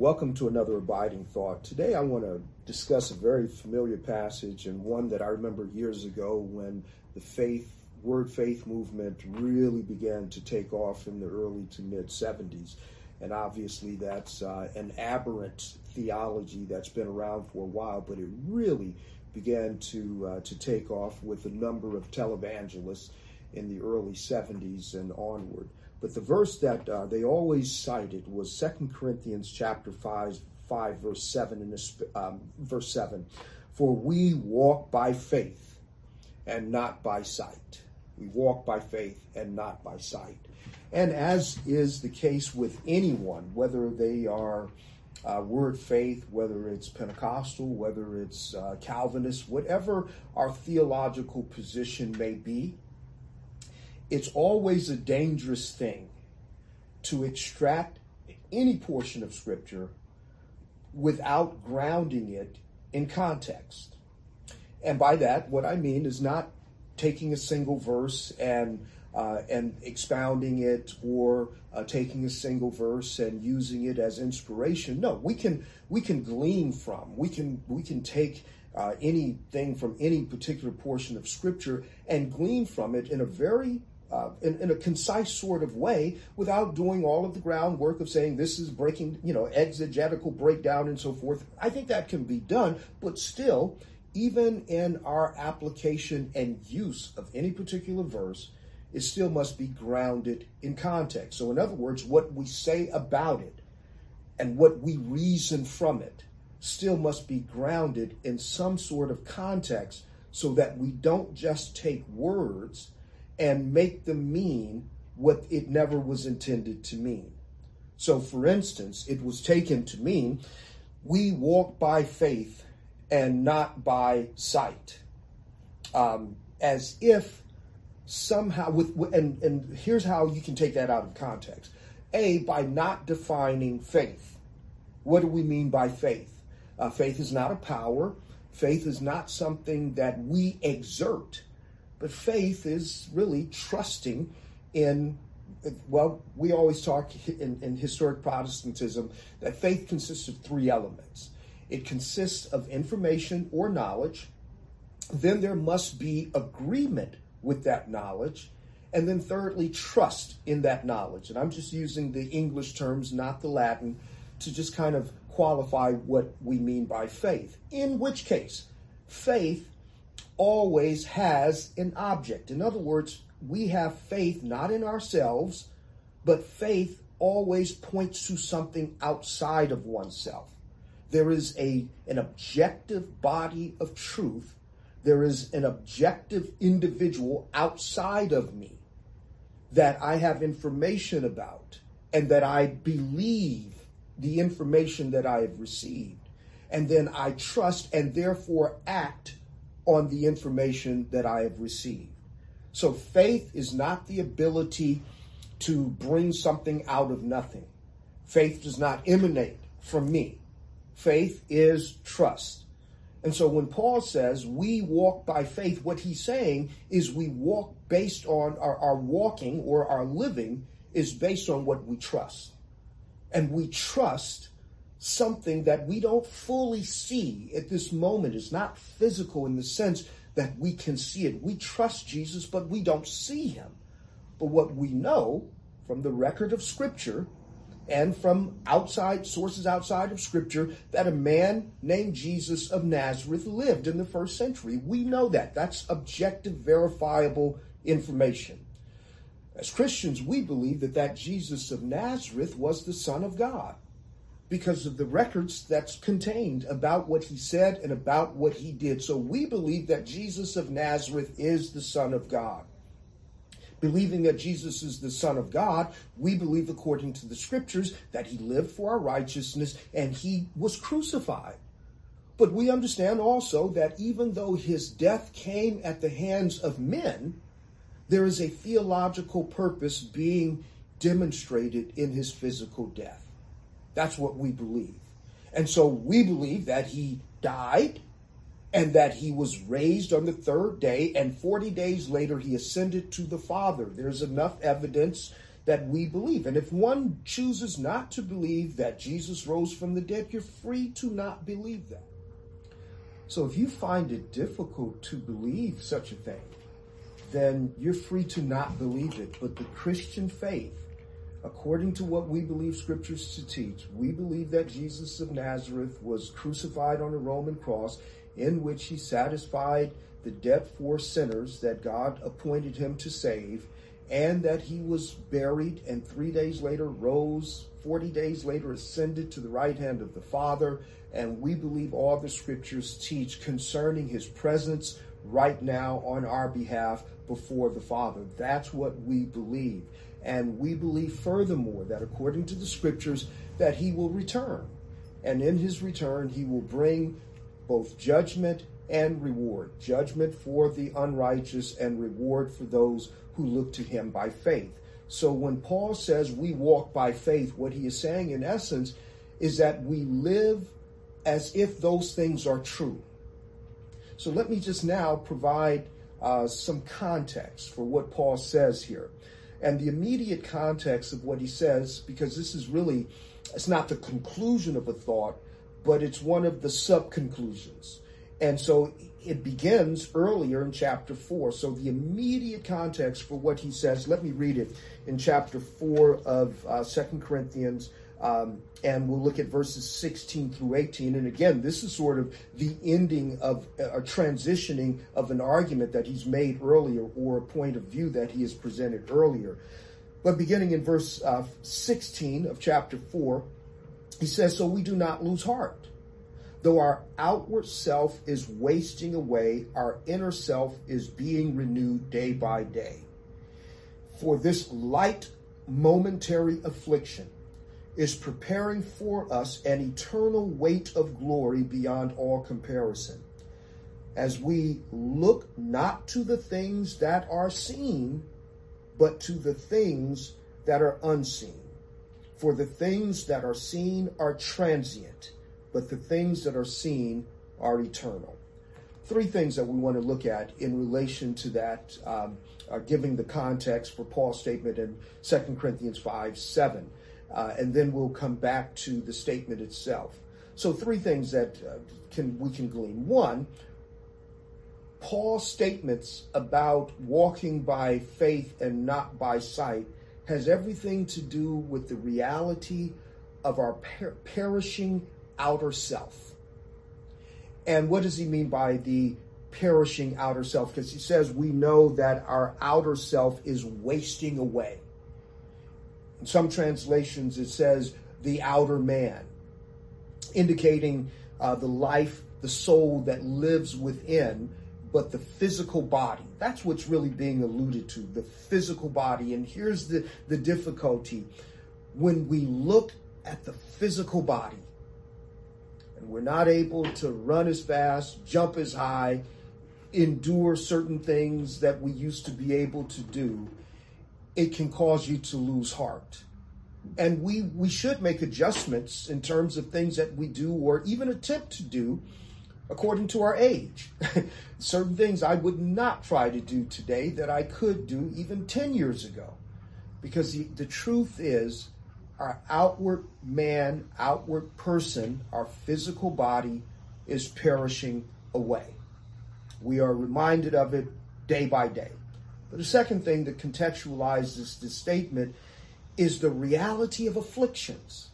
Welcome to another Abiding Thought. Today I want to discuss a very familiar passage and one that I remember years ago when the faith, word faith movement really began to take off in the early to mid 70s. And obviously that's uh, an aberrant theology that's been around for a while, but it really began to, uh, to take off with a number of televangelists in the early 70s and onward. But the verse that uh, they always cited was Second Corinthians chapter 5, 5 verse 7 in this, um, verse 7. For we walk by faith and not by sight. We walk by faith and not by sight. And as is the case with anyone, whether they are uh, word faith, whether it's Pentecostal, whether it's uh, Calvinist, whatever our theological position may be, it's always a dangerous thing to extract any portion of Scripture without grounding it in context. And by that, what I mean is not taking a single verse and uh, and expounding it or uh, taking a single verse and using it as inspiration. No, we can we can glean from we can we can take uh, anything from any particular portion of Scripture and glean from it in a very uh, in, in, a concise sort of way without doing all of the groundwork of saying this is breaking, you know, exegetical breakdown and so forth. I think that can be done, but still, even in our application and use of any particular verse, it still must be grounded in context. So, in other words, what we say about it and what we reason from it still must be grounded in some sort of context so that we don't just take words and make them mean what it never was intended to mean. So, for instance, it was taken to mean we walk by faith and not by sight, um, as if somehow with and and here's how you can take that out of context. A by not defining faith. What do we mean by faith? Uh, faith is not a power. Faith is not something that we exert but faith is really trusting in, well, we always talk in, in historic Protestantism that faith consists of three elements it consists of information or knowledge, then there must be agreement with that knowledge. And then, thirdly, trust in that knowledge. And I'm just using the English terms, not the Latin, to just kind of qualify what we mean by faith. In which case, faith always has an object. In other words, we have faith not in ourselves, but faith always points to something outside of oneself. There is a, an objective body of truth. There is an objective individual outside of me that I have information about and that I believe the information that I have received. And then I trust and therefore act on the information that I have received. So faith is not the ability to bring something out of nothing. Faith does not emanate from me. Faith is trust. And so when Paul says we walk by faith, what he's saying is we walk based on our, our walking or our living is based on what we trust. And we trust something that we don't fully see at this moment. It's not physical in the sense that we can see it. We trust Jesus, but we don't see him. But what we know from the record of Scripture and from outside sources outside of Scripture that a man named Jesus of Nazareth lived in the first century. We know that. That's objective, verifiable information. As Christians, we believe that that Jesus of Nazareth was the Son of God because of the records that's contained about what he said and about what he did. So we believe that Jesus of Nazareth is the Son of God. Believing that Jesus is the Son of God, we believe, according to the scriptures, that he lived for our righteousness and he was crucified. But we understand also that even though his death came at the hands of men, there is a theological purpose being demonstrated in his physical death. That's what we believe. And so we believe that he died and that he was raised on the third day, and 40 days later he ascended to the Father. There's enough evidence that we believe. And if one chooses not to believe that Jesus rose from the dead, you're free to not believe that. So if you find it difficult to believe such a thing, then you're free to not believe it. But the Christian faith, according to what we believe scriptures to teach, we believe that Jesus of Nazareth was crucified on a Roman cross in which he satisfied the debt for sinners that God appointed him to save, and that he was buried and three days later rose, 40 days later ascended to the right hand of the Father. And we believe all the scriptures teach concerning his presence right now on our behalf before the Father. That's what we believe. And we believe furthermore that according to the scriptures that he will return. And in his return, he will bring both judgment and reward judgment for the unrighteous and reward for those who look to him by faith. So when Paul says we walk by faith, what he is saying in essence is that we live as if those things are true. So let me just now provide uh, some context for what Paul says here. And the immediate context of what he says, because this is really, it's not the conclusion of a thought, but it's one of the sub conclusions. And so it begins earlier in chapter 4. So the immediate context for what he says, let me read it in chapter 4 of uh, 2 Corinthians. Um, and we'll look at verses 16 through 18. And again, this is sort of the ending of a transitioning of an argument that he's made earlier or a point of view that he has presented earlier. But beginning in verse uh, 16 of chapter 4, he says, So we do not lose heart. Though our outward self is wasting away, our inner self is being renewed day by day. For this light momentary affliction is preparing for us an eternal weight of glory beyond all comparison. As we look not to the things that are seen, but to the things that are unseen. For the things that are seen are transient, but the things that are seen are eternal. Three things that we want to look at in relation to that, um, are giving the context for Paul's statement in 2 Corinthians 5 7. Uh, and then we'll come back to the statement itself. So, three things that uh, can we can glean. One, Paul's statements about walking by faith and not by sight has everything to do with the reality of our per- perishing outer self. And what does he mean by the perishing outer self? Because he says we know that our outer self is wasting away. In some translations, it says the outer man, indicating uh, the life, the soul that lives within but the physical body. That's what's really being alluded to, the physical body. And here's the, the difficulty. When we look at the physical body, and we're not able to run as fast, jump as high, endure certain things that we used to be able to do, it can cause you to lose heart. And we, we should make adjustments in terms of things that we do or even attempt to do according to our age. Certain things I would not try to do today that I could do even 10 years ago. Because the, the truth is, our outward man, outward person, our physical body is perishing away. We are reminded of it day by day. The second thing that contextualizes this statement is the reality of afflictions.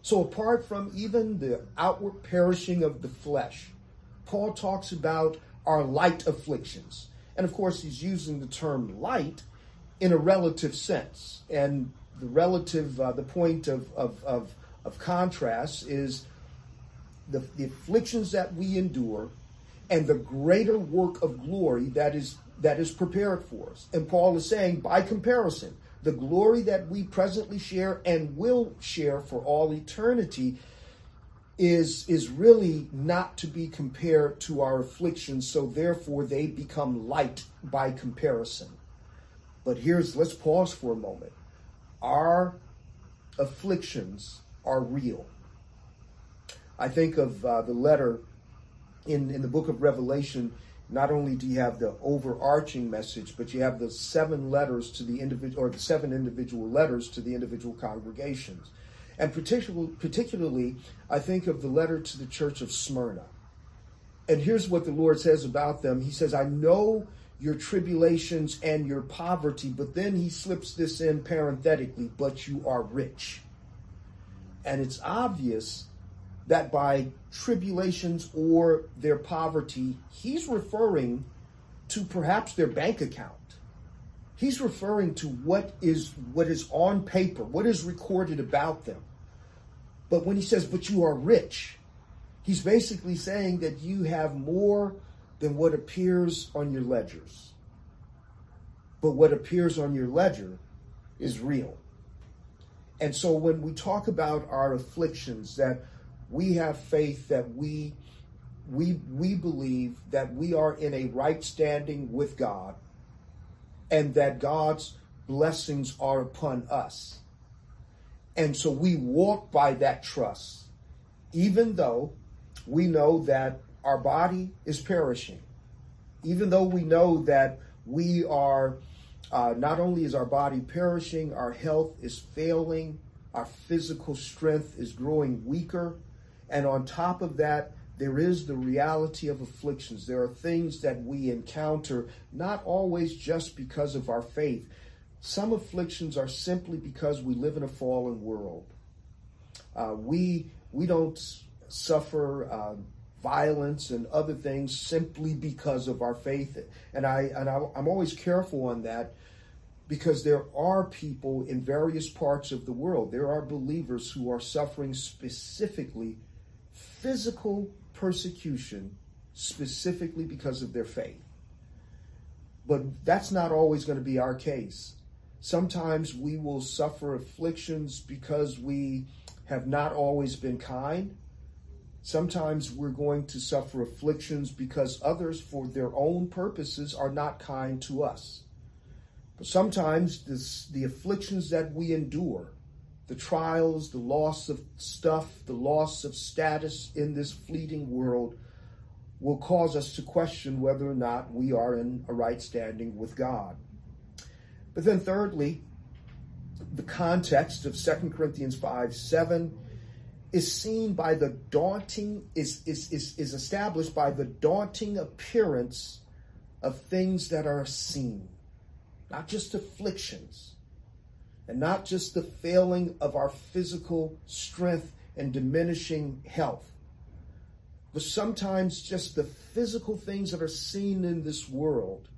So, apart from even the outward perishing of the flesh, Paul talks about our light afflictions. And of course, he's using the term light in a relative sense. And the relative, uh, the point of, of, of, of contrast is the, the afflictions that we endure and the greater work of glory that is that is prepared for us. And Paul is saying, by comparison, the glory that we presently share and will share for all eternity is is really not to be compared to our afflictions. So therefore they become light by comparison. But here's let's pause for a moment. Our afflictions are real. I think of uh, the letter in in the book of revelation not only do you have the overarching message, but you have the seven letters to the individual, or the seven individual letters to the individual congregations. And particularly, particularly, I think of the letter to the church of Smyrna. And here's what the Lord says about them. He says, I know your tribulations and your poverty, but then he slips this in parenthetically, but you are rich. And it's obvious that by tribulations or their poverty, he's referring to perhaps their bank account. He's referring to what is what is on paper, what is recorded about them. But when he says, but you are rich, he's basically saying that you have more than what appears on your ledgers. But what appears on your ledger is real. And so when we talk about our afflictions, that we have faith that we we we believe that we are in a right standing with God and that God's blessings are upon us. And so we walk by that trust, even though we know that our body is perishing, even though we know that we are uh, not only is our body perishing, our health is failing, our physical strength is growing weaker. And on top of that, there is the reality of afflictions. There are things that we encounter, not always just because of our faith. Some afflictions are simply because we live in a fallen world. Uh, we we don't suffer uh, violence and other things simply because of our faith. And I and I, I'm always careful on that because there are people in various parts of the world. There are believers who are suffering specifically physical persecution specifically because of their faith. But that's not always going to be our case. Sometimes we will suffer afflictions because we have not always been kind. Sometimes we're going to suffer afflictions because others, for their own purposes, are not kind to us. But sometimes this, the afflictions that we endure the trials, the loss of stuff, the loss of status in this fleeting world will cause us to question whether or not we are in a right standing with God. But then, thirdly, the context of 2 Corinthians 5 7 is seen by the daunting, is, is, is, is established by the daunting appearance of things that are seen, not just afflictions and not just the failing of our physical strength and diminishing health, but sometimes just the physical things that are seen in this world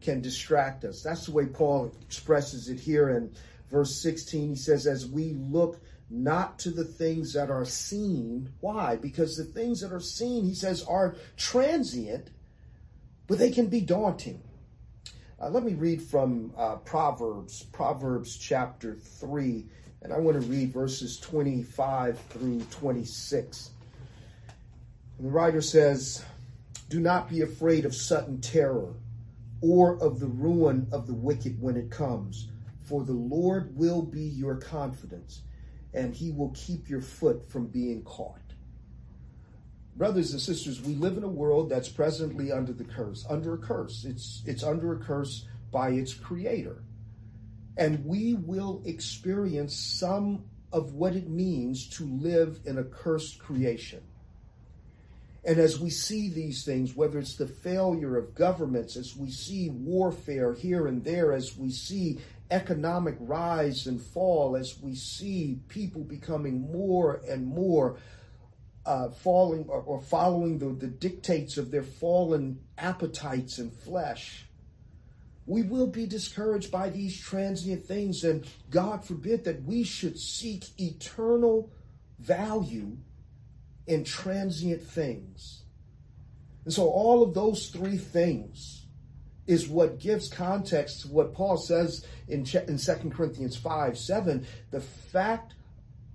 can distract us. That's the way Paul expresses it here in verse 16. He says, As we look not to the things that are seen. Why? Because the things that are seen, he says, are transient, but they can be daunting. Uh, let me read from uh, Proverbs, Proverbs chapter 3, and I want to read verses 25 through 26. And the writer says, Do not be afraid of sudden terror or of the ruin of the wicked when it comes, for the Lord will be your confidence, and he will keep your foot from being caught. Brothers and sisters, we live in a world that's presently under the curse, under a curse. It's it's under a curse by its creator. And we will experience some of what it means to live in a cursed creation. And as we see these things, whether it's the failure of governments, as we see warfare here and there, as we see economic rise and fall, as we see people becoming more and more uh, falling or, or following the, the dictates of their fallen appetites and flesh. We will be discouraged by these transient things, and God forbid that we should seek eternal value in transient things. And so, all of those three things is what gives context to what Paul says in, in 2 Corinthians 5 7. The fact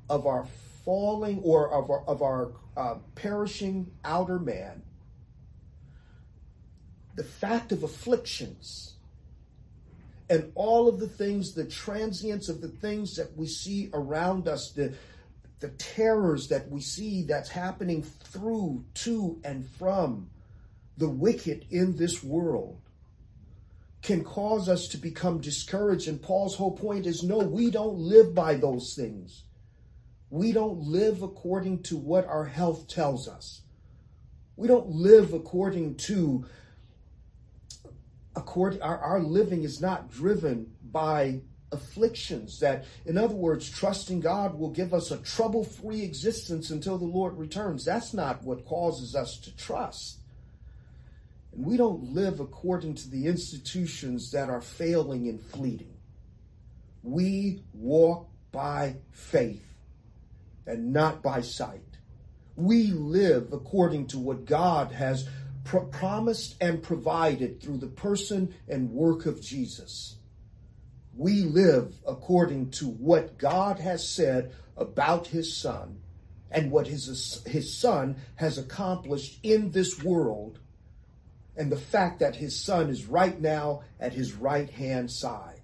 of our falling or of our, of our uh, perishing outer man, the fact of afflictions, and all of the things, the transience of the things that we see around us, the, the terrors that we see that's happening through, to, and from the wicked in this world can cause us to become discouraged. And Paul's whole point is no, we don't live by those things. We don't live according to what our health tells us. We don't live according to according our, our living is not driven by afflictions that in other words trusting god will give us a trouble-free existence until the lord returns. That's not what causes us to trust. And we don't live according to the institutions that are failing and fleeting. We walk by faith and not by sight we live according to what god has pr- promised and provided through the person and work of jesus we live according to what God has said about his son and what his, his son has accomplished in this world and the fact that his son is right now at his right hand side.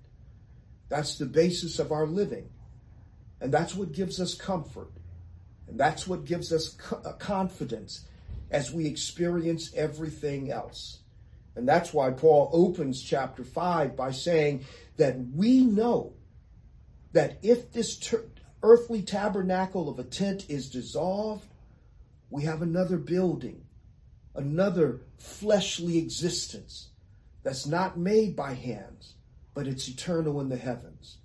That's the basis of our living. And that's what gives us comfort. And that's what gives us uh, confidence as we experience everything else. And that's why Paul opens chapter 5 by saying that we know that if this ter- earthly tabernacle of a tent is dissolved, we have another building, another fleshly existence that's not made by hands, but it's eternal in the heavens.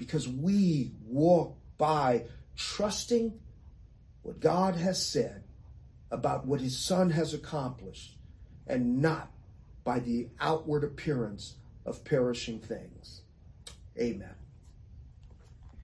Because we walk by trusting what God has said about what his son has accomplished and not by the outward appearance of perishing things. Amen.